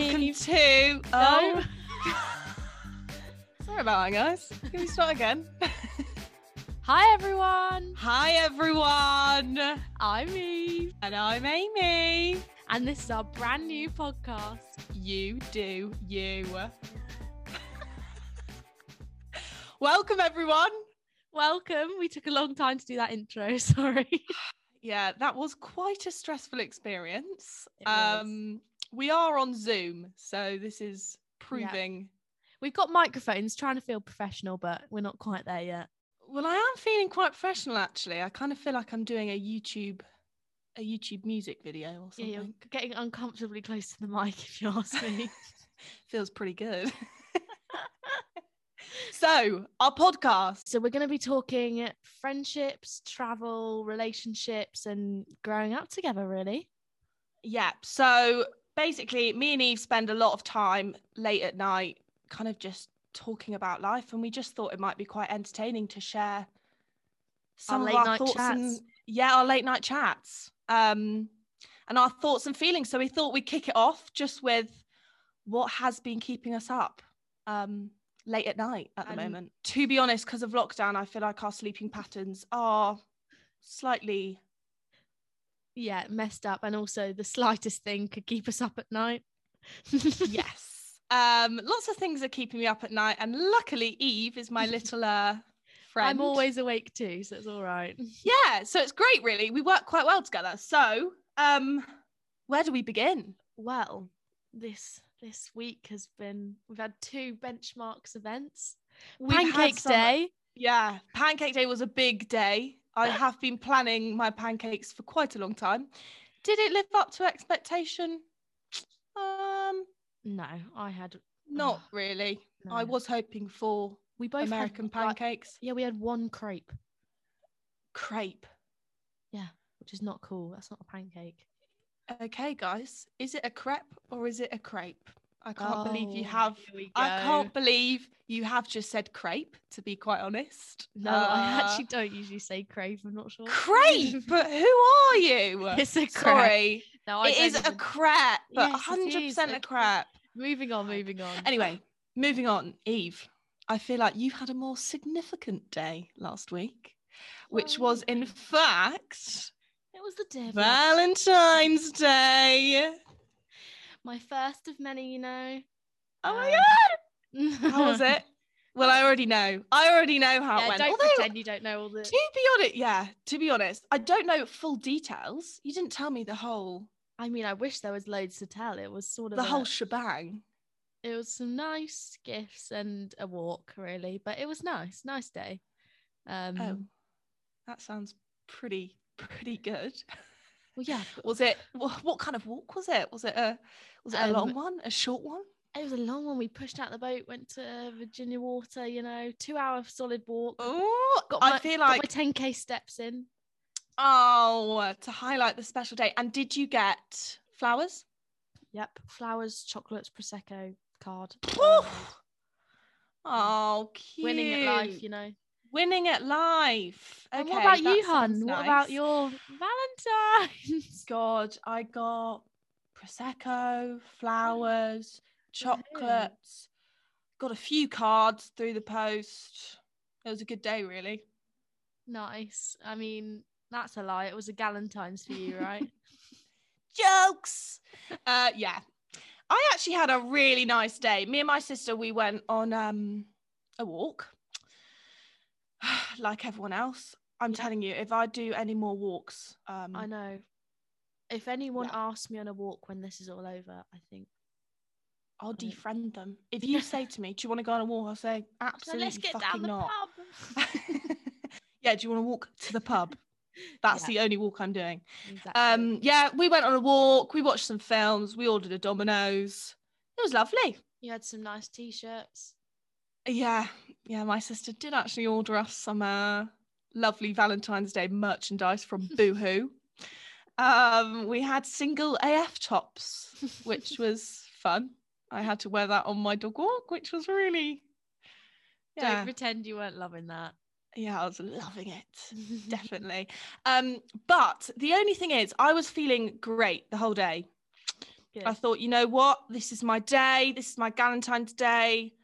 welcome me. to. Oh, sorry about that, guys. Can we start again? Hi everyone, Hi, everyone, I'm Eve, and I'm Amy. and this is our brand new podcast. You do you. welcome, everyone. Welcome. We took a long time to do that intro. Sorry. Yeah, that was quite a stressful experience. Um, we are on Zoom, so this is proving. We've got microphones, trying to feel professional, but we're not quite there yet. Well, I am feeling quite professional actually. I kind of feel like I'm doing a YouTube, a YouTube music video or Yeah, something. you're getting uncomfortably close to the mic, if you ask me. Feels pretty good. so, our podcast. so we're going to be talking friendships, travel, relationships, and growing up together. Really. Yeah. So basically, me and Eve spend a lot of time late at night, kind of just talking about life, and we just thought it might be quite entertaining to share some late of our night thoughts chats. and yeah, our late night chats, um, and our thoughts and feelings. So we thought we'd kick it off just with what has been keeping us up. Um, late at night at the And- moment to be honest because of lockdown i feel like our sleeping patterns are slightly Yeah, messed up, and also the slightest thing could keep us up at night. yes um lots of things are keeping me up at night and luckily eve is my little uh friend I'm always awake too, so it's all right. yeah so it's great really we work quite well together so um where do we begin Well, this this week has been we've had two benchmarks events. We've Pancake some- Day. yeah pancake day was a big day i have been planning my pancakes for quite a long time. Did it live up to expectation? Um No, I had not Ugh, really. i was hoping for we both had, american like- pancakes. yeah, we had one crepe, crepe? Yeah, which is not cool. That's not a pancake. Okay, guys, is it a crepe or is it a crepe? I can't believe you Oh, have. I can't believe you have just said crepe. To be quite honest, No, I Uh, actually don't usually say crepe. I'm not sure. crepe. but who are you? It's a crepe. Sorry, No, I it a even- crepe, but Yes, hundred is percent a a crepe. Moving on, moving on. Anyway, moving on, Eve. I feel like you had a more significant day last week, which Well, was in fact it was the day. Valentine's Day. My first of many, you know. Oh my Um, god! How was it? Well, I already know. I already know how it Yeah, went. don't Although, pretend you don't know all the. to be honest, yeah, to be honest, I don't know full details. You didn't tell me the whole I mean, I wish there was loads to tell. It was sort of the a- whole shebang. it was some nice gifts and a walk, really. But it was nice, nice day. Um, Oh, that sounds pretty pretty good. well, yeah, Was it what, kind of walk was it? Was it a was it a long Um, one, a short one? it was a long one. We pushed out the boat, went to Virginia Water. You know, two hour solid walk. Oh, I feel got like my 10k steps in. oh to highlight the special day. And did you get flowers? Yep, flowers, chocolates, prosecco card. Oh, cute. Winning at life, you know. Winning at life. And Okay, what about you, hun? sounds What about your Valentine's? God, I got prosecco, flowers, chocolates. Got a few cards through the post. It was a good day, really. nice. I mean, that's a lie. It was a Galentine's for you, right? Jokes. Uh, yeah, I actually had a really nice day. Me and my sister, we went on um a walk, like everyone else. I'm Yeah. telling you, if I do any more walks, um, I know. If anyone Yeah. asks me on a walk when this is all over, I think I'll defriend them. If you say to me, "Do you want to go on a walk?" I'll say, so "Absolutely, let's get fucking not." yeah, do you want to walk to the pub? That's Yeah. the only walk I'm doing. exactly. Um, yeah, we went on a walk. We watched some films. We ordered a Domino's. It was lovely. you had some nice t-shirts. Yeah, yeah. My sister did actually order us some uh, lovely Valentine's Day merchandise from Boohoo. um, we had single AF tops, which was fun. I had to wear that on my dog walk, which was really, yeah, Don't pretend you weren't loving that. yeah, I was loving it. definitely. Um, but the only thing is, I was feeling great the whole day. Good. I thought, you know what? This is my day. This is my Valentine's Day.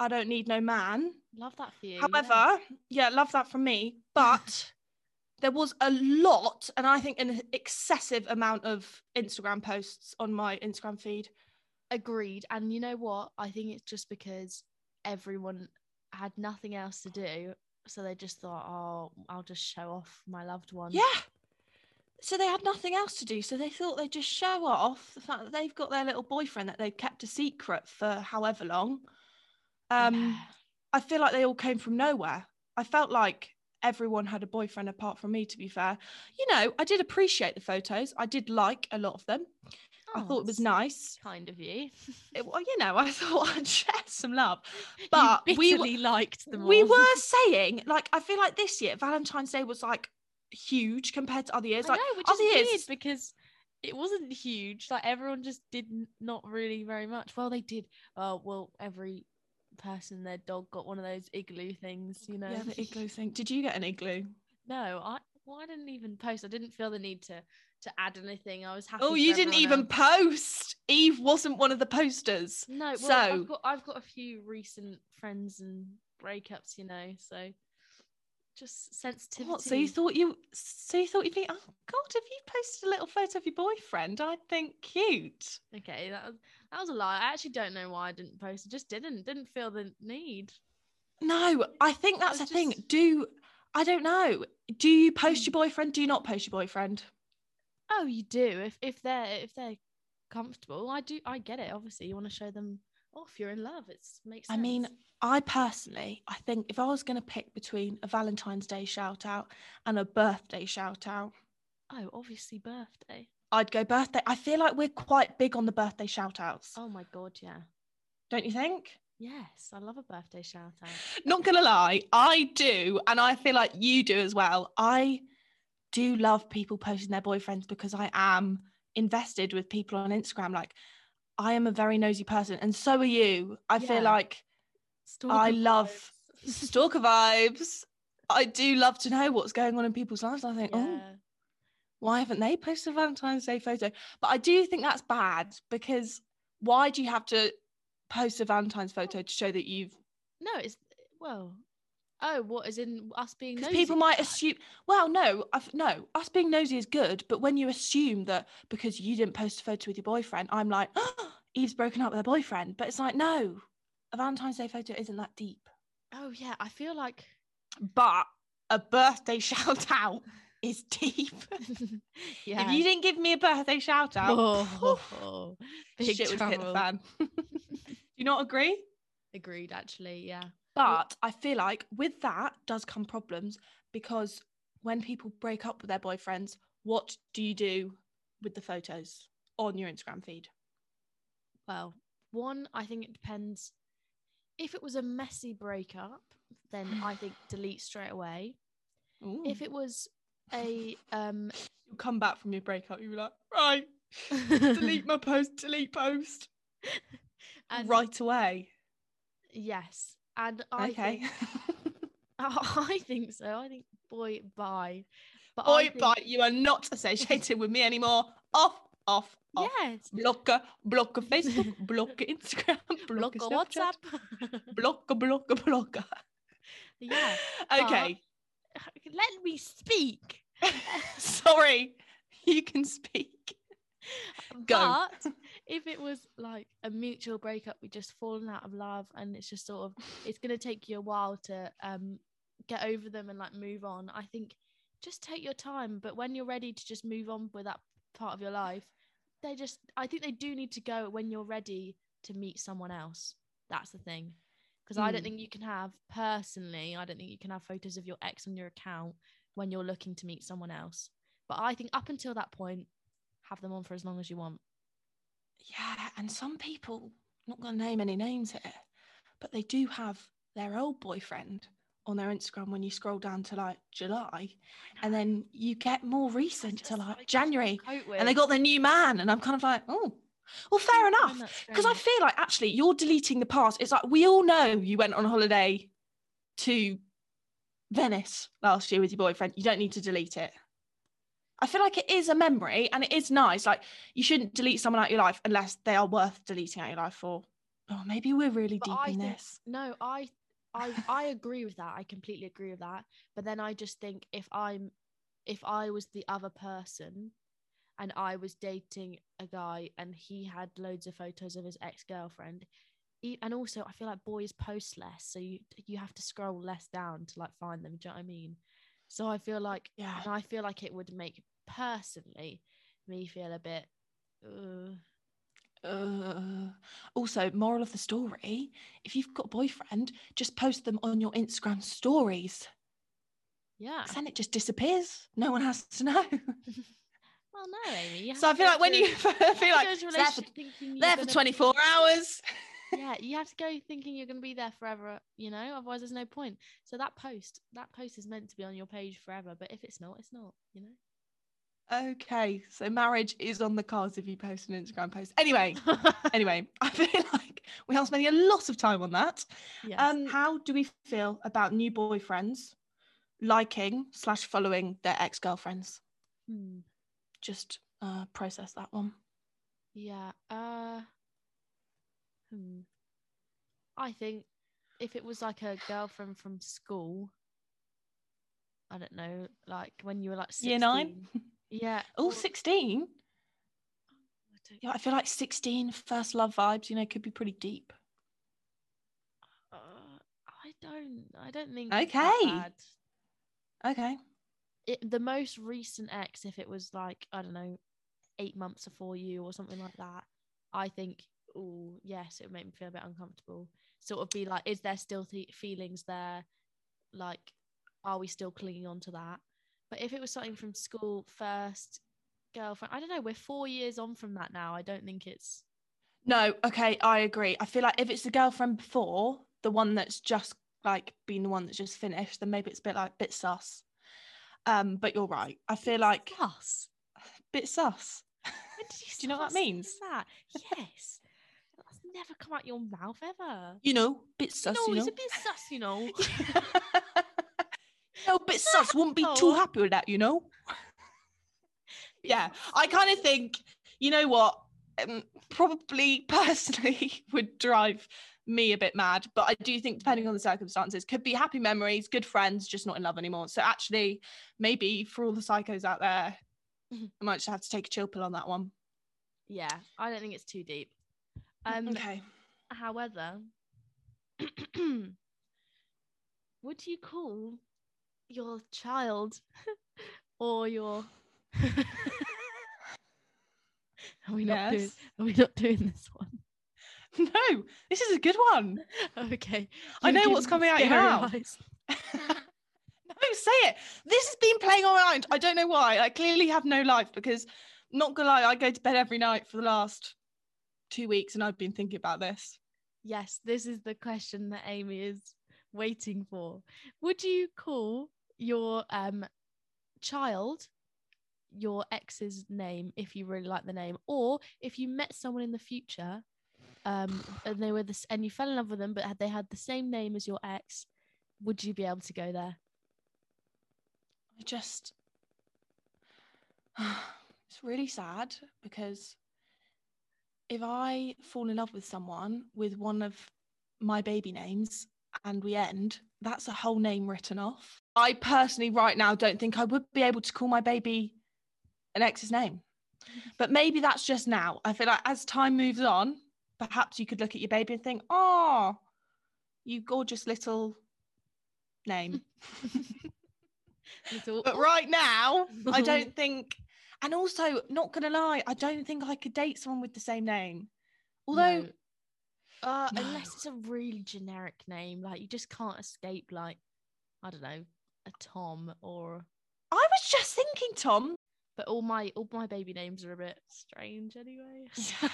I don't need no man. Love that for you. yeah. However, yeah, love that from me. But there was a lot, and I think an excessive amount of Instagram posts on my Instagram feed. agreed. And you know what? I think it's just because everyone had nothing else to do, so they just thought, "Oh, I'll just show off my loved one." Yeah. So they had nothing else to do. So they thought they'd just show off the fact that they've got their little boyfriend that they've kept a secret for however long. Um, Yeah. I feel like they all came from nowhere. I felt like everyone had a boyfriend apart from me, to be fair. You know, I did appreciate the photos. I did like a lot of them. I Oh, thought it was nice. Kind of you. It- well, you know, I thought I'd share some love. But we were- liked them. We were saying, like, I feel like this year, Valentine's Day was like huge compared to other years. I Like, know, which other is years, weird because it wasn't huge. Like everyone just did not really very much. Well, they did. Oh, well, every person, their dog got one of those igloo things. You know. yeah, the igloo thing. Did you get an igloo? No, I. Well, I didn't even post. I didn't feel the need to to add anything. I was happy. Oh, you didn't even else. post. Eve wasn't one of the posters. No, well, So- I've got I've got a few recent friends and breakups. You know, so just sensitivity. What? So you thought you? So you thought you'd be? Oh God, have you posted a little photo of your boyfriend? I think cute. Okay, that was that was a lie. I actually don't know why I didn't post. I just didn't didn't feel the need. No, I think that's the was thing. Do I don't know. Do you post your hmm. boyfriend? Do you not post your boyfriend? Oh, you do. If if they're if they're comfortable, I do. I get it. Obviously, you want to show them off. You're in love. It's makes sense. I mean, I personally, I think if I was going to pick between a Valentine's Day shout out and a birthday shout out, oh, obviously birthday. I'd go birthday. I feel like we're quite big on the birthday shout outs, Oh my god, yeah. don't you think? Yes, I love a birthday shout out. Not gonna lie, I do, and I feel like you do as well. I do love people posting their boyfriends because I am invested with people on Instagram. Like, I am a very nosy person, and so are you. I feel Yeah. like I love stalker vibes. I do love to know what's going on in people's lives. I think, oh, why haven't they posted a Valentine's Day photo? But I do think that's bad because why do you have to post a Valentine's photo to show that you've No, it's well. Oh, what is in us being nosy? people might assume well no I've, no us being nosy is good but when you assume that because you didn't post a photo with your boyfriend i'm like oh, eve's broken up with her boyfriend. But it's like no a valentine's day photo isn't that deep. Oh yeah, I feel like but a birthday shout out is deep. Yeah. if you didn't give me a birthday shout out oh, big shit would hit the fan. Do you not agree? Agreed, actually, yeah. But I feel like with that does come problems because when people break up with their boyfriends, what do you do with the photos on your Instagram feed? Well, one, I think it depends. If it was a messy breakup, then I think delete straight away. If it was a um you come back from your breakup, you're like, right, delete my post, delete post and right away. yes, and I okay. think, I think so. I think boy, bye. But Boy, think, bye, you are not associated with me anymore. Off, off, off. Yes, Blocker, blocker Facebook, blocker Instagram, block blocker Snapchat, WhatsApp. blocker, blocker, blocker. yeah, Okay. let me speak. Sorry, you can speak. Go. But if it was like a mutual breakup, we just fallen out of love, and it's just sort of it's gonna take you a while to um get over them and like move on. I think just take your time, but when you're ready to just move on with that part of your life, they just I think they do need to go when you're ready to meet someone else. That's the thing. Because I don't Mm. think you can have personally, I don't think you can have photos of your ex on your account when you're looking to meet someone else. But I think up until that point, have them on for as long as you want. Yeah, and some people, not going to name any names here, but they do have their old boyfriend on their Instagram when you scroll down to like July, and then you get more recent to like January, and they got their new man, and I'm kind of like, oh, well, fair enough. Because I feel like actually you're deleting the past. It's like we all know you went on holiday to Venice last year with your boyfriend. You don't need to delete it. I feel like it is a memory and it is nice. Like you shouldn't delete someone out of your life unless they are worth deleting out of your life for. Oh, maybe we're really But deep I in think- this. No, I I I agree with that. I completely agree with that. But then I just think if I'm if I was the other person and I was dating a guy and he had loads of photos of his ex-girlfriend e- and also I feel like boys post less so you you have to scroll less down to like find them do you know what I mean so I feel like Yeah. I feel like it would make personally me feel a bit uh, Uh, also, moral of the story: if you've got a boyfriend, just post them on your Instagram stories. Yeah. Then it just disappears. No one has to know. well no Amy so I feel like when you you feel like go into a it's there for, relationship thinking you're there for gonna- 24 hours. yeah, you have to go thinking you're going to be there forever, you know, otherwise there's no point. So that post, that post is meant to be on your page forever, but if it's not, it's not, you Okay, so marriage is on the cards if you post an Instagram post. Anyway, anyway, I feel like we are spending a lot of time on that. yes. Um, how do we feel about new boyfriends liking slash following their ex girlfriends? Hmm. Just uh, process that one. Yeah. Uh. Hmm. I think if it was like a girlfriend from school, I don't know, like when you were like 16, Year nine? Yeah. Oh, or- 16. I Yeah, I feel like 16 first love vibes, you know, could be pretty deep. uh, I don't. I don't think. Okay. Okay. it, the most recent ex, if it was like I don't know, eight months before you or something like that, I think, oh yes, it would make me feel a bit uncomfortable. Sort of be like, is there still th- feelings there? Like, are we still clinging on to that? But if it was something from school, first girlfriend, I don't know. We're four years on from that now. I don't think it's No, okay, I agree. I feel like if it's the girlfriend before, the one that's just like been the one that's just finished, then maybe it's a bit like bit sus. Um, but you're right. I feel like sus. bit sus. Do you know what that means? That yes, that's never come out your mouth ever. You know, bit sus, no, you know. it's a bit sus, you know. no, but sus wouldn't be too happy with that, you know. yeah, I kind of think, you know what, um, probably personally would drive me a bit mad, but I do think depending on the circumstances, could be happy memories, good friends, just not in love anymore. So actually, maybe for all the psychos out there, Mhm. I might just have to take a chill pill on that one. Yeah, I don't think it's too deep. Um, okay. however, would you call your child or your? are we not doing? Are we not doing this one? No, this is a good one. Okay. I you're know what's coming out your mouth. no, say it. This has been playing on my mind. I don't know why. I clearly have no life because, not gonna lie, I go to bed every night for the last two weeks and I've been thinking about this. Yes, this is the question that Amy is waiting for. Would you call your um child your ex's name if you really like the name, or if you met someone in the future, um, and they were this, and you fell in love with them, but had they had the same name as your ex, would you be able to go there? I just. It's really sad because if I fall in love with someone with one of my baby names and we end, that's a whole name written off. I personally, right now, don't think I would be able to call my baby an ex's name. But maybe that's just now. I feel like as time moves on, perhaps you could look at your baby and think, oh, you gorgeous little name. Little- But right now, I don't think, and also, not gonna lie, I don't think I could date someone with the same name. Although, No. Uh, No. unless it's a really generic name, like you just can't escape, like I don't know, a Tom or. I was just thinking, Tom, But all my all my baby names are a bit strange anyway.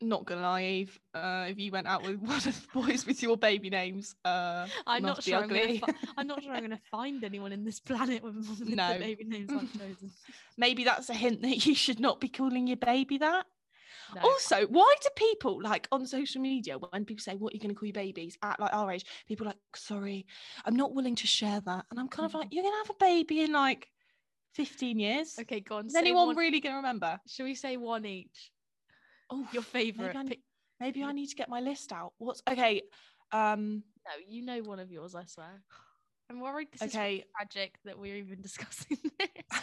not gonna lie, Eve, uh, if you went out with one of the boys with your baby names, uh, I'm not sure. I'm, fi- I'm not sure I'm to find anyone in this planet with, with No. baby names I've chosen. Maybe that's a hint that you should not be calling your baby that. No. Also, why do people like on social media when people say, What are you going to call your babies at like our age? People are like, Sorry, I'm not willing to share that. And I'm kind of like, You're going to have a baby in like 15 years. Okay, go on. Is anyone one- really going to remember? Shall we say one each? Oh, Your favourite. Maybe, I, maybe I need to get my list out. What's okay? Um, No, you know one of yours, I swear. I'm worried this is okay. tragic that we're even discussing this.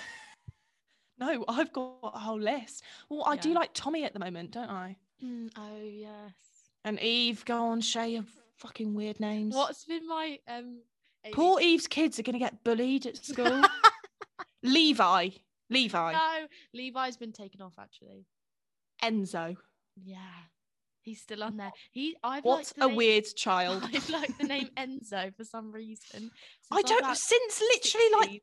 No, I've got a whole list. Well, I do like Tommy at the moment, don't I? Mm, oh yes. And Eve, go on, share your fucking weird names. What's been my um Poor Eve's kids are going to get bullied at school. Levi, Levi, No, Levi's been taken off actually. Enzo. Yeah. He's still on there. He I've What the a name- weird child. I've liked the name Enzo for some reason. I don't since literally like 16.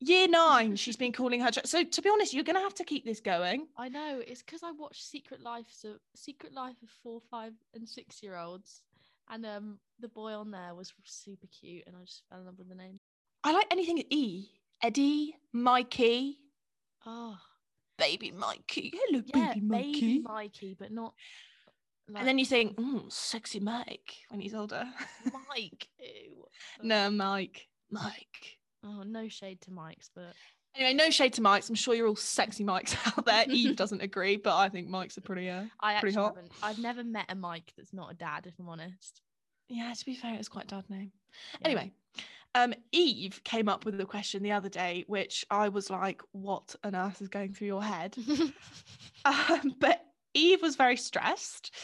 Year nine. She's been calling her. So to be honest, you're going to have to keep this going. I know it's because I watched Secret Life, of Secret Life of four, five, and six year olds, and um, the boy on there was super cute, and I just fell in love with the name. I like anything E. Eddie, Mikey, Oh, baby Mikey. Hello, yeah, baby Mikey. baby Mikey, but not. Like and then you think, mm, sexy Mike when he's older. Mike. Ew. no, Mike. Mike. Oh, no shade to Mike's, but Anyway, no shade to Mike's. I'm sure you're all sexy Mikes out there. Eve doesn't agree, but I think Mike's are pretty. Uh, I Pretty actually hot. haven't. I've never met a Mike that's not a dad, if I'm honest. yeah, to be fair, it's quite a dad name. Yeah. Anyway, um, Eve came up with a question the other day, which I was like, "What on earth is going through your head?" um, but Eve was very stressed,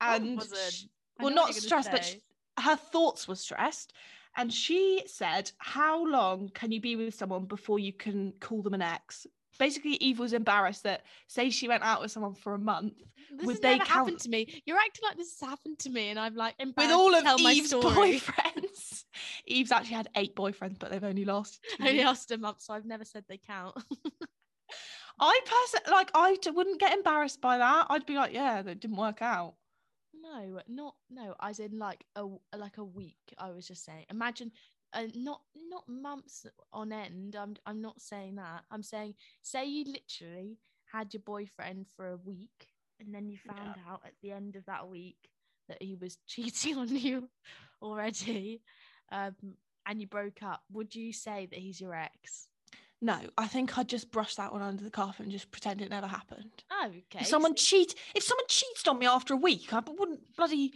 and wasn't. sh- I well, not stressed, but sh- say. her thoughts were stressed. And she said, "How long can you be with someone before you can call them an ex?" Basically, Eve was embarrassed that, say, she went out with someone for a month This would has they never happened to me. You're acting like this has happened to me, and I'm like with embarrassed all to of tell my Eve's boyfriends. Eve's actually had eight boyfriends, but they've only lasted. Only asked a month, so I've never said they count. I personally like I wouldn't get embarrassed by that. I'd be like, yeah, that didn't work out. No, not no. As in like a like a week. I was just saying. Imagine, uh, not not months on end. I'm I'm not saying that. I'm saying say you literally had your boyfriend for a week, and then you found out at the end of that week that he was cheating on you already, um, and you broke up. Would you say that he's your ex? No, I think I'd just brush that one under the carpet and just pretend it never happened. Oh, okay. If someone cheat, if someone cheated on me after a week, I wouldn't bloody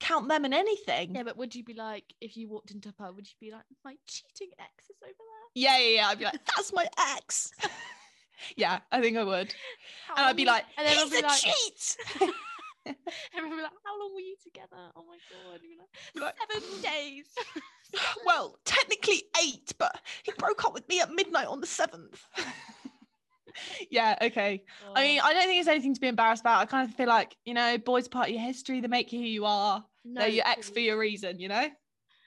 count them in anything. Yeah, but would you be like, if you walked into a pub, would you be like, my cheating ex is over there? Yeah, yeah, yeah. I'd be like, that's my ex. yeah, I think I would. How And I'd be like, and then he's I'll be a like, cheat. everyone will be like, how long were you together? Oh my god! You'd be Be like, seven days. well, technically eight, but he broke up with me at midnight on the seventh. yeah, okay. I mean, Oh, I don't think there's anything to be embarrassed about. I kind of feel like, you know, boys part of your history, they make you who you are. no, They're your ex for your reason, you know?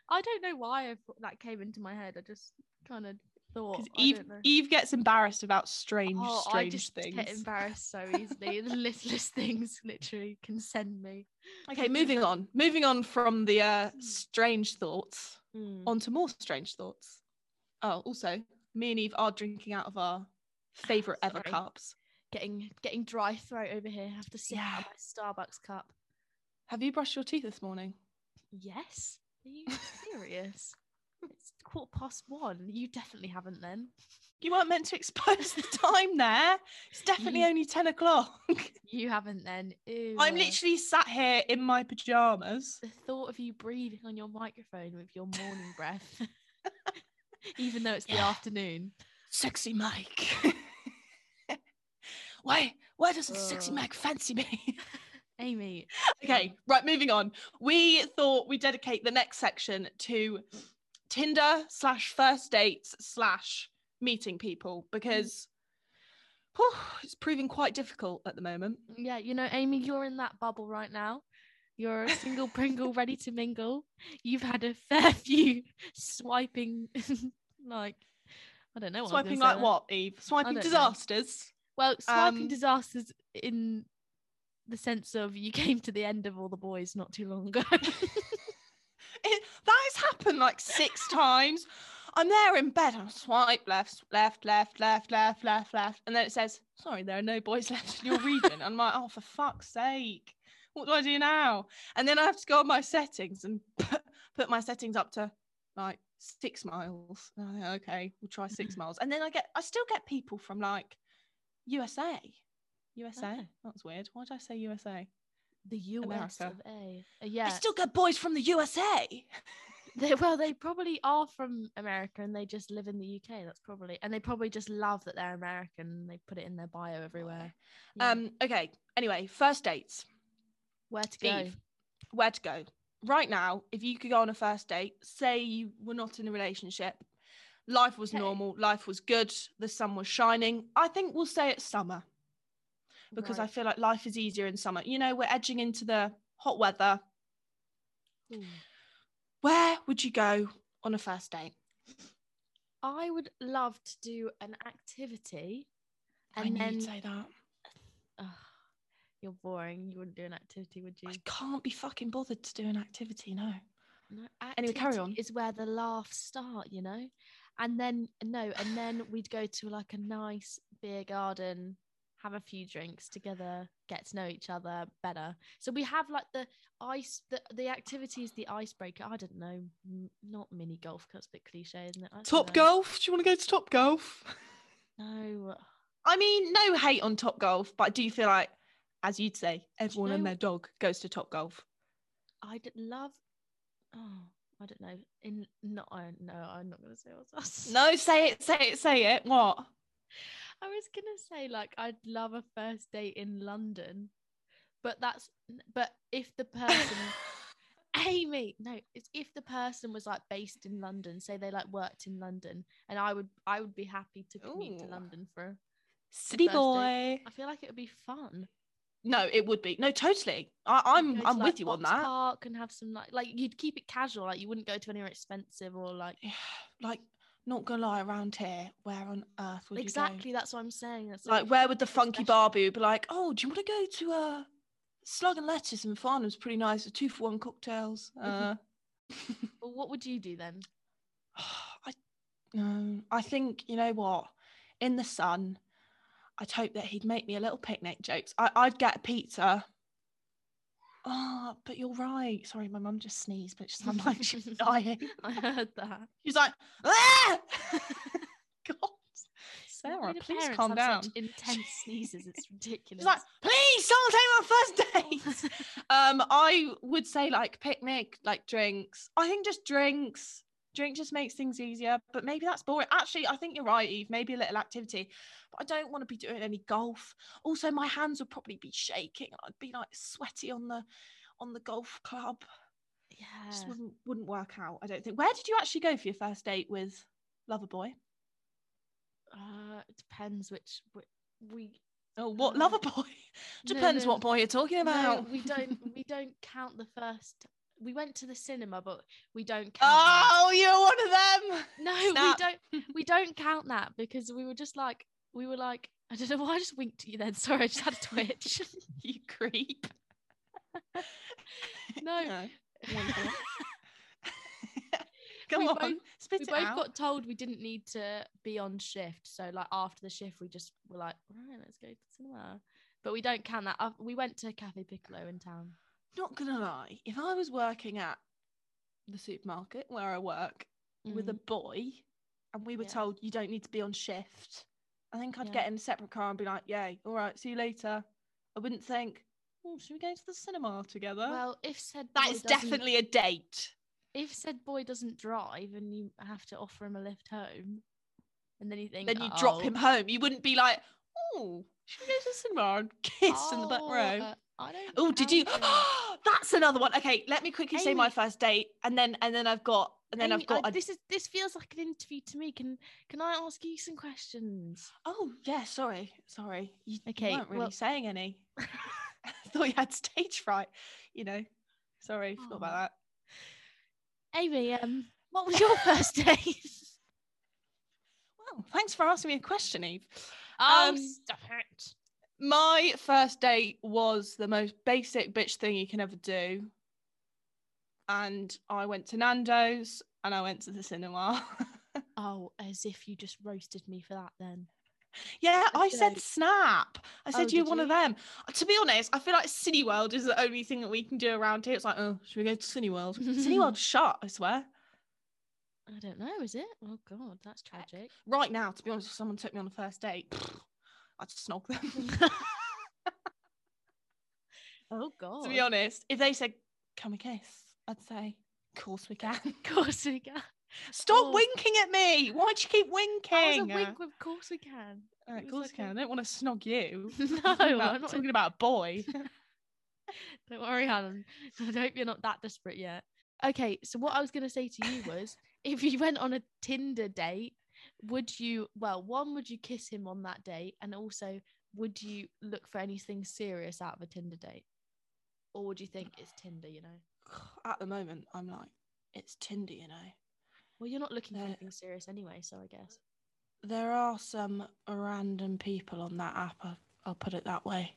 I don't know why I thought that came into my head. I just kind of thought. Because Eve. Eve gets embarrassed about strange, Oh, I strange just things. get embarrassed so easily. the littlest things literally can send me. Okay, moving on. Moving on from the uh, Hmm. strange thoughts Mm. onto more strange thoughts. Oh, also, me and Eve are drinking out of our favourite ever cups. Getting getting dry throat over here. have to sip Yeah. of my Starbucks cup. Have you brushed your teeth this morning? Yes. Are you serious? It's quarter past one. You definitely haven't then. You weren't meant to expose the time there. It's definitely You- only 10 o'clock. You haven't then. Ew. I'm literally sat here in my pajamas. the thought of you breathing on your microphone with your morning breath, even though it's the Yeah. afternoon. Sexy Mike. why why doesn't sexy Ugh. Mike fancy me? Amy. okay, um, right, moving on. We thought we dedicate the next section to Tinder slash first dates slash meeting people because whew, it's proving quite difficult at the moment. Yeah, you know, Amy, you're in that bubble right now. You're a single Pringle ready to mingle. You've had a fair few swiping, like, I don't know. What Swiping like there. what, Eve? Swiping don't know. disasters. Well, swiping Um, disasters in the sense of you came to the end of all the boys not too long ago. It, that has happened like six times. I'm there in bed. I swipe left, left, left, left, left, left, left, and then it says, "Sorry, there are no boys left in your region." I'm like, "Oh, for fuck's sake! What do I do now?" And then I have to go on my settings and put, put my settings up to like six miles. Think, okay, we'll try six miles. And then I get, I still get people from like USA. USA? Okay. That's weird. Why did I say USA? The US America. of A. Uh, yeah. I still get boys from the USA. They, well, they probably are from America and they just live in the UK. That's probably, and they probably just love that they're American. And they put it in their bio everywhere. Yeah. Um, okay. Anyway, first dates. where to go? Eve, where to go? Right now, if you could go on a first date, say you were not in a relationship, life was Okay. normal, life was good, the sun was shining. I think we'll say it's summer because I feel like life is easier in summer. You know, we're edging into the hot weather. Ooh. Where would you go on a first date? I would love to do an activity, and knew then say that. Ugh, you're boring. You wouldn't do an activity, would you? I can't be fucking bothered to do an activity, no. No, Anyway, carry on. Is where the laughs start, you know, and then no, and then we'd go to like a nice beer garden, have a few drinks together, get to know each other better. So we have like the ice, the the activity is the icebreaker. I don't know, m- not mini golf, 'cause that's a bit cliche, isn't it? I Top know. golf? Do you want to go to Top Golf? No, I mean, no hate on Top Golf, but I do feel like, as you'd say, everyone and know- their dog goes to Top Golf. I'd love. Oh, I don't know. In not, I no, I'm not gonna say what's else. No, say it, say it, say it. What? I was gonna say like I'd love a first date in London, but that's but if the person Amy, no, it's if the person was like based in London, say they like worked in London, and I would I would be happy to commute to Ooh. London for. City first boy. I feel like it would be fun. No, it would be. No, totally. I, I'm go to, I'm like, with you on that. Park and have some like like you'd keep it casual, like you wouldn't go to anywhere expensive or like Like, not gonna lie, around here, where on earth would you exactly. That's what I'm saying. That's go? Like, where would the funky special. barbu be like? Oh, do you want to go to uh, Slug and Lettuce and Farnham's? Pretty nice. The two for one cocktails. Uh, Well, what would you do then? I no, I think you know what. In the sun, I'd hope that he'd make me a little picnic jokes. I, I'd get a pizza. Oh, but you're right. Sorry, my mum just sneezed, but just sounded like she was dying. I heard that. She's like, ah! God, Sarah, please calm down. Intense sneezes. It's ridiculous. She's like, please don't take my first date. um, I would say like picnic, like drinks. I think just drinks. Drink just makes things easier, but maybe that's boring. Actually, I think you're right, Eve. Maybe a little activity, but I don't want to be doing any golf. Also, my hands would probably be shaking. I'd be like sweaty on the on the golf club. yeah. Just wouldn't wouldn't work out. I don't think. Where did you actually go for your first date with Loverboy? Uh, it depends which we. we Oh, what Loverboy? no, Depends no, what boy you're talking about. no, we don't. We don't count the first. We went to the cinema, but we don't count. that. Oh, you're one of them. No, snap. we don't. We don't count that because we were just like we were like I don't know why I just winked at you then. Sorry, I just had a twitch. you creep. No. No. wink at it. Come We on, both- we both out. got told we didn't need to be on shift. So like after the shift, we just were like, right, let's go to the cinema. But we don't count that. Uh, we went to Cafe Piccolo in town. Not gonna lie, if I was working at the supermarket where I work with a Mm. boy, and we were Yeah. told you don't need to be on shift, I think I'd Yeah. get in a separate car and be like, "Yay, all right, see you later." I wouldn't think, "Oh, should we go to the cinema together?" well, if said that is definitely a date. if said boy doesn't drive and you have to offer him a lift home, and then you think then you drop "Oh, him home. You wouldn't be like, "Oh, should we go to the cinema and kiss in the back oh, row?" uh, I don't. Oh, did you? That's another one. Okay, let me quickly say my first date, and then and then I've got and then Amy, I've got I- a this is this feels like an interview to me. Can can I ask you some questions? Oh yeah, sorry, sorry. You, you Okay, weren't really well- saying any. I thought you had stage fright. You know, sorry, forgot about Oh. that. Amy, um, what was your first date? Well, thanks for asking me a question, Eve. Oh, Um, stop it! My first date was the most basic bitch thing you can ever do, and I went to Nando's and I went to the cinema. Oh, as if you just roasted me for that. Then Yeah, I Okay. said snap. I said Oh, you're one of them. To be honest, I feel like Cineworld is the only thing that we can do around here. It's like, oh, should we go to Cineworld? Cineworld's shut, I swear. I don't know. Is it? Oh God, that's tragic. Right now, to be honest, if someone took me on a first date, I'd snog them. Oh God. to be honest, if they said, "Can we kiss?" I'd say, "Of course we can." of course we can. Stop Oh. winking at me. Why'd you keep That was winking? a wink. Of course we can. Uh, of course like a- can. I don't want to snog you. No, talking about, I'm not- talking about a boy. Don't worry, Helen. I hope you're not that desperate yet. Okay, so what I was going to say to you was if you went on a Tinder date, would you, well, one, would you kiss him on that date? And also, would you look for anything serious out of a Tinder date? Or would you think it's Tinder, you know? At the moment, I'm like, it's Tinder, you know. Well, you're not looking for anything serious anyway, so I guess. There are some random people on that app. I'll, I'll put it that way.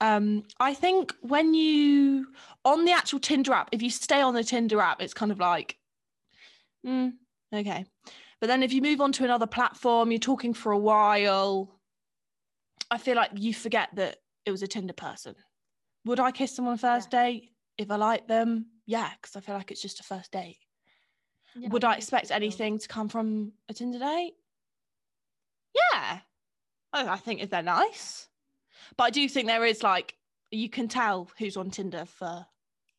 Um, I think when you on the actual Tinder app, if you stay on the Tinder app, it's kind of like, mm, okay. But then if you move on to another platform, you're talking for a while. I feel like you forget that it was a Tinder person. Would I kiss someone first date if I like them? Yeah, because I feel like it's just a first date. Yeah, Would I I expect anything to come from a Tinder date? Yeah. I, I think if they're nice. But I do think there is like you can tell who's on Tinder for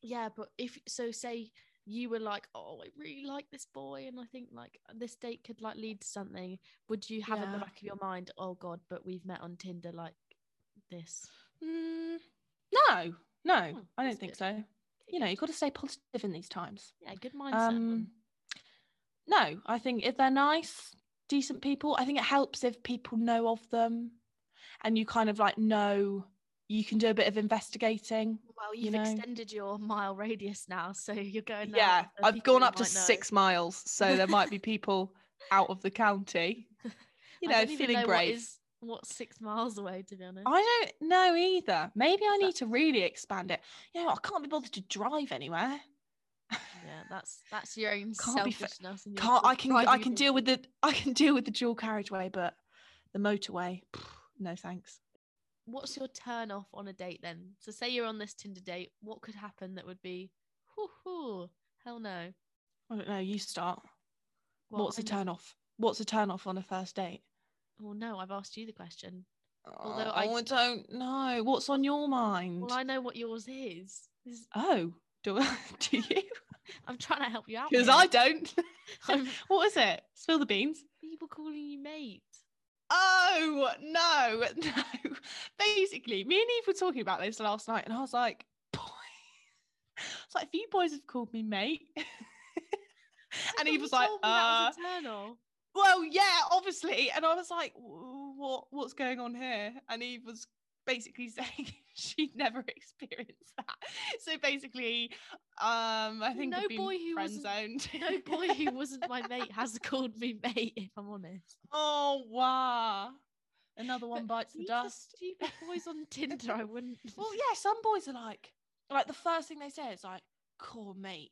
Yeah, but if so, say you were like, "Oh, I really like this boy," and I think like this date could like lead to something. Would you have in the back of your mind, "Oh God, but we've met on Tinder like this"? mm, no, no, Hmm, I don't think good. so. You know, you've got to stay positive in these times. yeah, good mindset. Um, no, I think if they're nice, decent people, I think it helps if people know of them and you kind of like know you can do a bit of investigating. well, you you've know. extended your mile radius now, so you're going. yeah, I've gone up to know. six miles, so there might be people out of the county. You know, feeling know brave. What is what's six miles away? To be honest. I don't know either. Maybe I need to really expand it. You know, I can't be bothered to drive anywhere. Yeah, that's that's your own Can't be fa- selfishness. and your Can't I can I can deal with the I can deal with the dual carriageway, but the motorway, no thanks. What's your turn off on a date then? So say you're on this Tinder date, what could happen that would be whoo hoo, hell no. I don't know. You start. Well, What's a turn off? What's a turn off on a first date? Well no, I've asked you the question. Oh, Although I, I- don't know. What's on your mind? Well, I know what yours is. This- Oh, do do you? I'm trying to help you out. Because. I don't. What is it? Spill the beans. people calling you mate. Oh no, no. Basically, me and Eve were talking about this last night, and I was like, boy, it's like a few boys have called me mate. and Eve was like, uh, was a turn off. well, yeah, obviously. And I was like, what what's going on here? And Eve was basically saying she'd never experienced that. So basically, um, I think No boy who friend. No boy who wasn't my mate has called me mate, if I'm honest. oh wow. Another one But bites the dust. Stupid boys on Tinder, I wouldn't. Well, yeah, some boys are like, like the first thing they say is like, "Cool, mate,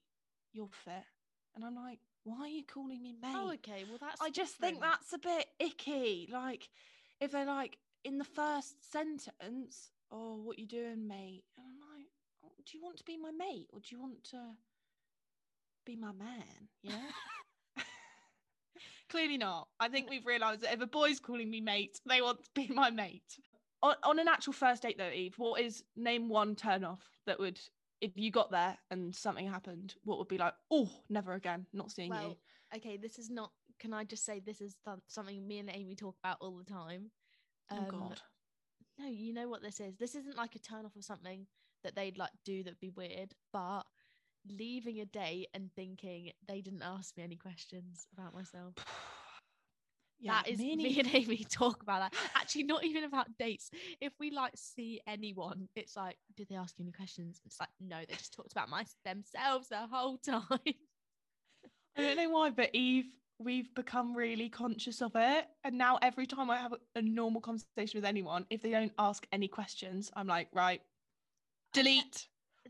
you're fit," and I'm like, "Why are you calling me mate?" Oh, okay. Well, that's. I just think that's a bit icky. Like, if they're like in the first sentence, "Oh, what you doing, mate?" and I'm like, oh, "Do you want to be my mate, or do you want to be my man?" You know. Clearly not. I think we've realised that if a boy's calling me mate, they want to be my mate. On, on an actual first date, though, Eve, what is name one turn off that would, if you got there and something happened, what would be like, oh, never again, not seeing you? Well, okay. This is not. Can I just say this is th- something me and Amy talk about all the time? Oh Um, God. No, you know what this is. This isn't like a turn off of something that they'd like do that'd be weird, but leaving a date and thinking they didn't ask me any questions about myself. Yeah, that is me and me and Amy talk about that. Actually, not even about dates. If we like see anyone, it's like, did they ask you any questions? It's like, no, they just talked about my themselves the whole time. I don't know why, but Eve, we've become really conscious of it. And now every time I have a, normal conversation with anyone, if they don't ask any questions, I'm like, right, delete,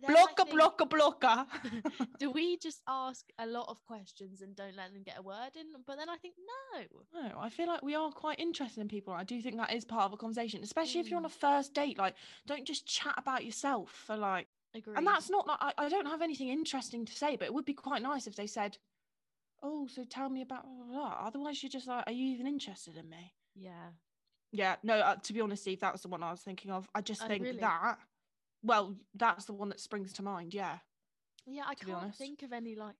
blocker, think, blocker, blocker. Do we just ask a lot of questions and don't let them get a word in? But then I think no. No, I feel like we are quite interested in people. I do think that is part of a conversation, especially if you're on Mm. a first date. Like, don't just chat about yourself for like, Agree. and that's not like I, I don't have anything interesting to say, but it would be quite nice if they said, oh, so tell me about blah, blah, blah." Otherwise, you're just like, are you even interested in me? Yeah. Yeah, no, uh, to be honest, Steve, that was the one I was thinking of. I just Oh, think really? that, well, that's the one that springs to mind. Yeah. Yeah, I can't think of any like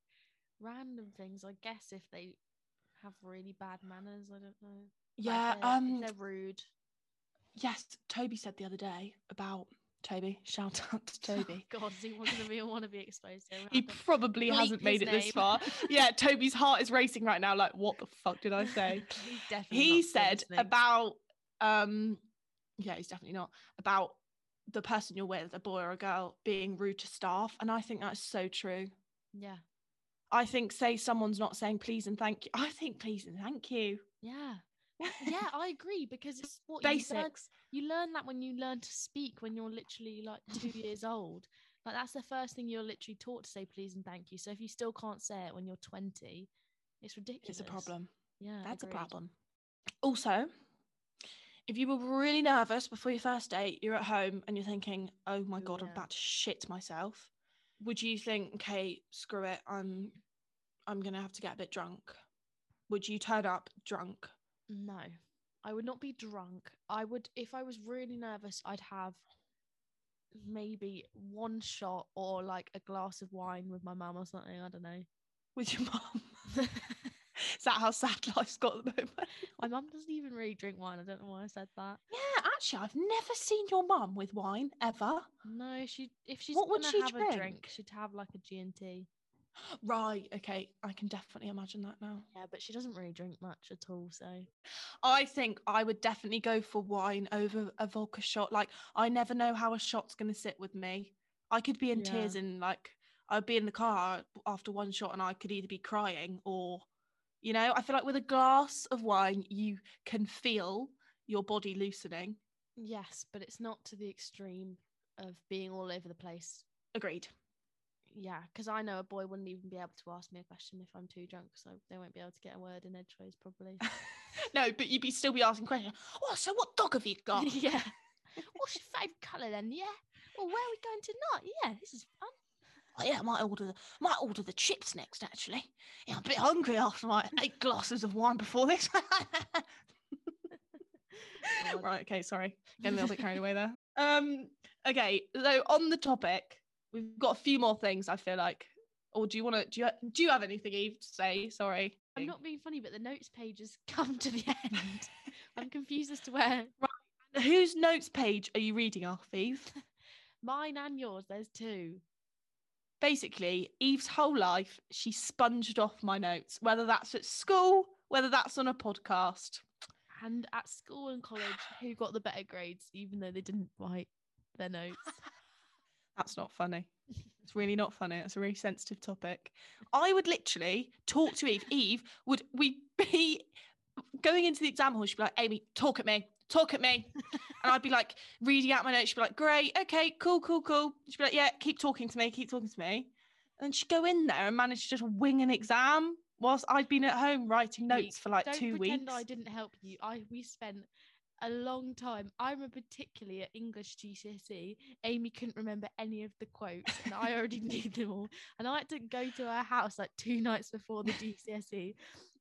random things. I guess if they have really bad manners, I don't know. Yeah. if they're- Um. they're rude. Yes. Toby said the other day about Toby. Shout out to Toby. God, is he going to be want to be exposed to? He probably hasn't made it this far. Yeah, Toby's heart is racing right now. Like, what the fuck did I say? He said about um yeah he's definitely not about the person you're with a boy or a girl being rude to staff and i think that's so true Yeah, i think say someone's not saying please and thank you i think please and thank you yeah. Yeah, I agree because it's what basics you learn that when you learn to speak when you're literally like two years old. Like that's the first thing you're literally taught to say please and thank you. So if you still can't say it when you're 20, it's ridiculous. it's a problem. Yeah, that's a problem. Also if you were really nervous before your first date you're at home and you're thinking oh my god i'm about to shit myself would you think okay screw it. I'm i'm gonna have to get a bit drunk. Would you turn up drunk? No, I would not be drunk. I would, if I was really nervous, I'd have maybe one shot or like a glass of wine with my mum or something. I don't know. with your mum. Is that how sad life's got at the moment? my mum doesn't even really drink wine. I don't know why I said that. Yeah, actually, I've never seen your mum with wine ever. No, she if she's What would she have a drink? drink, she'd have like a G and T. Right, okay, I can definitely imagine that now. Yeah, but she doesn't really drink much at all. So I think I would definitely go for wine over a vodka shot. Like, I never know how a shot's going to sit with me. I could be in Yeah. tears and, like, I'd be in the car after one shot and I could either be crying or, you know, I feel like with a glass of wine, you can feel your body loosening. yes, but it's not to the extreme of being all over the place. Agreed. Yeah, because I know a boy wouldn't even be able to ask me a question if I'm too drunk, so they won't be able to get a word in edgeways probably. no, but you'd be still be asking questions. Oh, so what dog have you got? yeah. What's your favourite colour then? Yeah. Well, where are we going tonight? Yeah, this is fun. Oh, yeah, I might order the might order the chips next. Actually, yeah, I'm a bit hungry after my eight glasses of wine before this. Right. Okay. Sorry, getting a little bit carried away there. Um. Okay. So on the topic, we've got a few more things. I feel like. Or do you want to? Do you do you have anything, Eve, to say? Sorry. I'm not being funny, but the notes page has come to the end. I'm confused as to where Whose notes page are you reading off, Eve? mine and yours. There's two. basically Eve's whole life she sponged off my notes, whether that's at school, whether that's on a podcast. And at school and college, who got the better grades, even though they didn't write their notes? That's not funny. It's really not funny. It's a really sensitive topic. I would literally talk to Eve. Eve would we be going into the exam hall? She'd be like, Amy, talk at me, talk at me. and I'd be like reading out my notes. She'd be like, Great, okay, cool, cool, cool. She'd be like, Yeah, keep talking to me, keep talking to me. And then she'd go in there and manage to just wing an exam whilst I'd been at home writing notes for like Don't two pretend weeks. I didn't help you. I we spent a long time. I remember particularly at English GCSE, Amy couldn't remember any of the quotes, and I already knew them all. And I had to go to her house like two nights before the GCSE,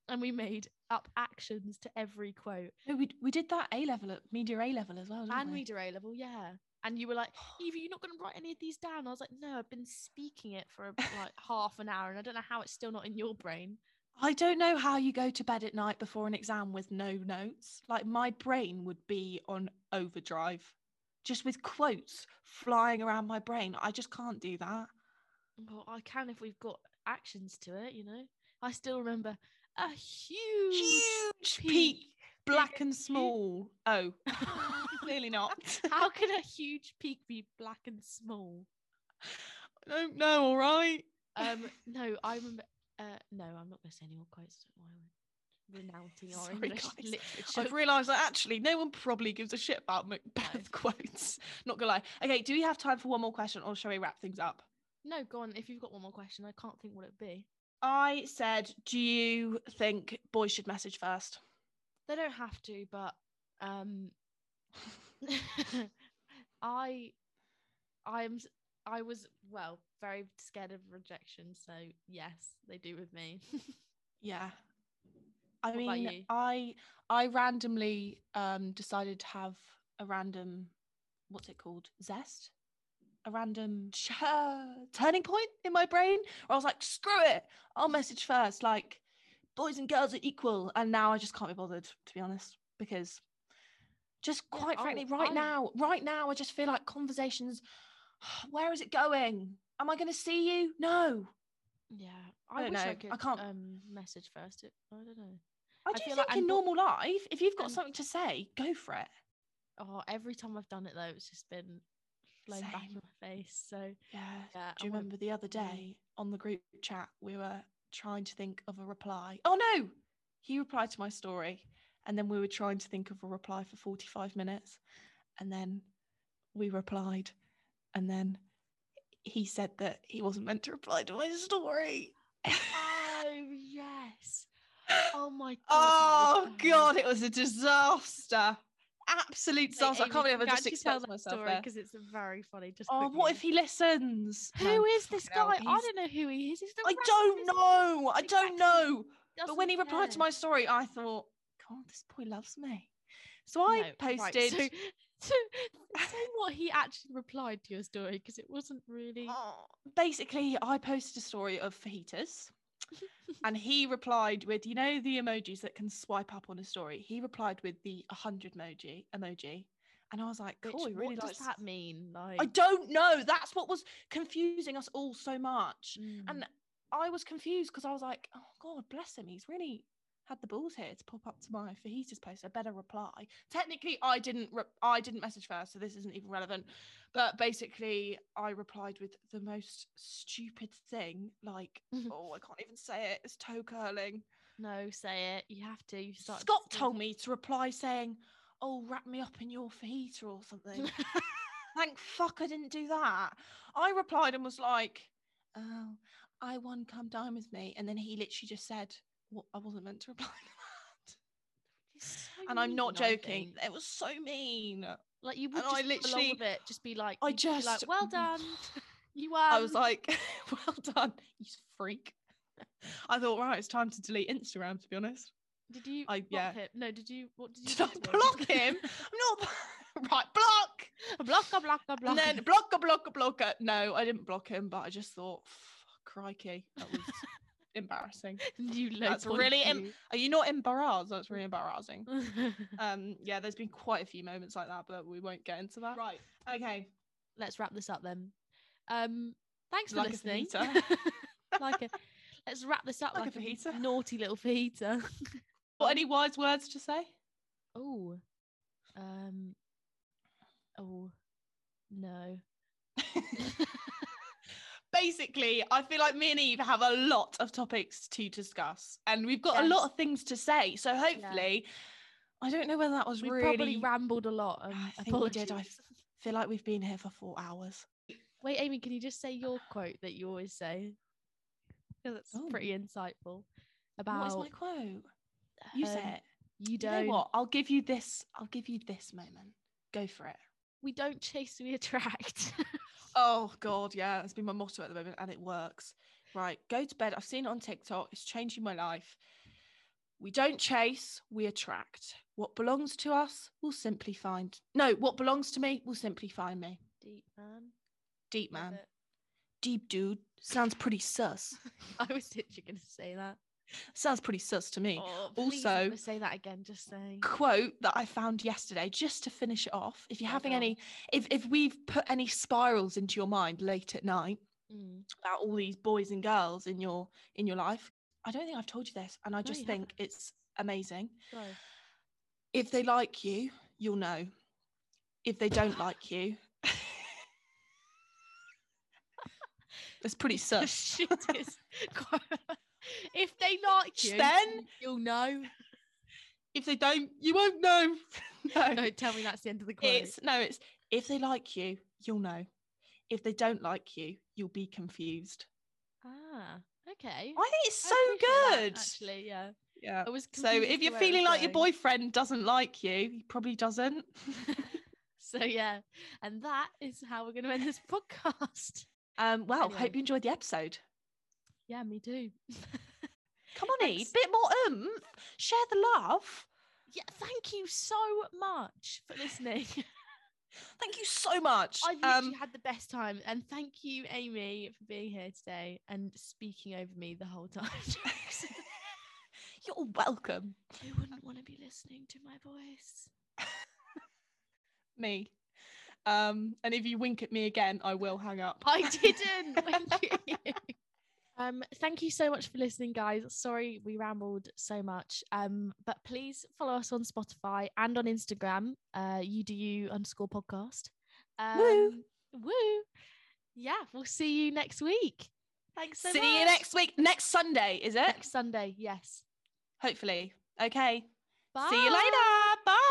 and we made up actions to every quote No, we we did that A level at media A level as well, and we? reader A level, yeah. And you were like, Eva, you're not going to write any of these down. I was like, no, I've been speaking it for like half an hour, and I don't know how it's still not in your brain. I don't know how you go to bed at night before an exam with no notes. Like my brain would be on overdrive, just with quotes flying around my brain. I just can't do that. Well, I can if we've got actions to it, you know. I still remember a huge, Huge peak. peak, black and small. Oh, clearly not. How can a huge peak be black and small? I don't know. All right. Um, no, I remember. No, I'm not going to say any more quotes. Don't know why we're renouncing our Sorry, English guys. literature. I've realised that actually no one probably gives a shit about Macbeth quotes. Not gonna lie. Okay, do we have time for one more question, or shall we wrap things up? No, go on. If you've got one more question, I can't think what it'd be. I said, do you think boys should message first? They don't have to, but um, I, I'm, I was well very scared of rejection. So yes, they do with me. Yeah. I What mean. I I randomly um decided to have a random what's it called? Zest? A random ch- turning point in my brain where I was like, screw it, I'll message first. Like, boys and girls are equal. And now I just can't be bothered, to be honest, because just Yeah, quite oh, frankly, right now, right now, I just feel like conversations, where is it going? Am I going to see you? No. Yeah, I I, don't wish know, I I can't- um message first. It, I don't know. I I do feel think like- in normal life, if you've got and- something to say, go for it. Oh, every time I've done it though, it's just been blown back in my face. So Yeah. yeah, Do you I wanna- remember the other day on the group chat we were trying to think of a reply? Oh no, he replied to my story, and then we were trying to think of a reply for forty-five minutes, and then we replied, and then he said that he wasn't meant to reply to my story. Oh yes. Oh my god. oh god, it was a disaster. Absolute disaster. I can't believe I just exposed myself there. because it's very funny. Just Oh, what if he listens? Who No, is this guy? I don't know who he is. I don't know. I don't know. But when he replied to my story, I thought, God, this boy loves me. So I No, posted. so, so say what he actually replied to your story because it wasn't really. Oh, basically, I posted a story of fajitas, and he replied with, you know, the emojis that can swipe up on a story. He replied with the 100 emoji emoji, and I was like, cool. Really what does that mean? Like, I don't know. That's what was confusing us all so much. Mm. And I was confused because I was like, oh God, bless him. He's really had the balls here to pop up to my fajitas post. I better reply. Technically, I didn't. Re- I didn't message first, so this isn't even relevant. But basically, I replied with the most stupid thing. Like, oh, I can't even say it. It's toe curling. no, say it. You have to. You start. Scott told me to reply saying, "Oh, wrap me up in your fajita or something." Thank fuck I didn't do that. I replied and was like, "Oh, I won. Come dine with me." And then he literally just said, "What? I wasn't meant to reply to that." And I'm not joking. It was so mean. Like you would and I just literally literally- with it, just be like, I you'd like, just- well done. You won. I was um, like, "Well done, you freak." I thought, right, it's time to delete Instagram. To be honest, did you? I- block yeah. him? No, did you? What did you? did I block him? I'm not right. Block. block, block, block, block. And then blocker, blocker, blocker. No, I didn't block him, but I just thought, crikey, that was embarrassing. you low That's really em-. Are you not embarrassed? That's really embarrassing. Um, yeah, there's been quite a few moments like that, but we won't get into that. Right. Okay. Let's wrap this up then. Um, thanks for Like a listening. fajita. like a, let's wrap this up Like like, a a, fajita. naughty little fajita. what any wise words to say? Oh, um, oh, no. Basically, I feel like me and Eve have a lot of topics to discuss, and we've got a lot of things to say. So hopefully, I don't know whether that was We really. probably rambled a lot. Um, I think we did. I feel like we've been here for four hours. Wait, Amy, can you just say your quote that you always say? Because it's Oh. pretty insightful. About is my quote? You say um, it. You Do you don't. know what? I'll give you this. I'll give you this moment. Go for it. We don't chase, we attract. Oh God, yeah, that's been my motto at the moment, and it works. Right, go to bed. I've seen it on TikTok. It's changing my life. We don't chase, we attract. What belongs to us will simply find. No, what belongs to me will simply find me. Deep man. Deep man, deep dude. Sounds pretty sus. I was literally going to say that. Sounds pretty sus to me. Oh, Also- say that again. Just saying. quote that I found yesterday, just to finish it off. If you're having any, if if we've put any spirals into your mind late at night Mm. about all these boys and girls in your in your life, I don't think I've told you this, and I just you think it's amazing. If they like you, you'll know. If they don't like you, it's pretty sus. Shit is quite- if they like you, Then- you'll know. If they don't, you won't know. no, Don't tell me that's the end of the quote. it's no, it's if they like you, you'll know. If they don't like you, you'll be confused. Ah, okay. I think it's so appreciate that, good. actually, yeah. Yeah. I was So if you're to where it feeling like your boyfriend doesn't like you, he probably doesn't. so yeah, and that is how we're going to end this podcast. um, well, Anyway. hope you enjoyed the episode. Yeah, me too. Come on, Eve, bit more oomph. Share the love. Yeah, thank you so much for listening. Thank you so much. I literally Um, had the best time, and thank you, Amy, for being here today and speaking over me the whole time. you're welcome. Who wouldn't want to be listening to my voice? Me. Um, and if you wink at me again, I will hang up. I didn't. Thank you. Um, thank you so much for listening, guys. Sorry we rambled so much. Um, but please follow us on Spotify and on Instagram. Uh, do underscore podcast. Um, Woo. Woo. Yeah, we'll see you next week. Thanks so much. See much. you next week. Next Sunday, is it? next Sunday. Yes. Hopefully. Okay. Bye. See you later.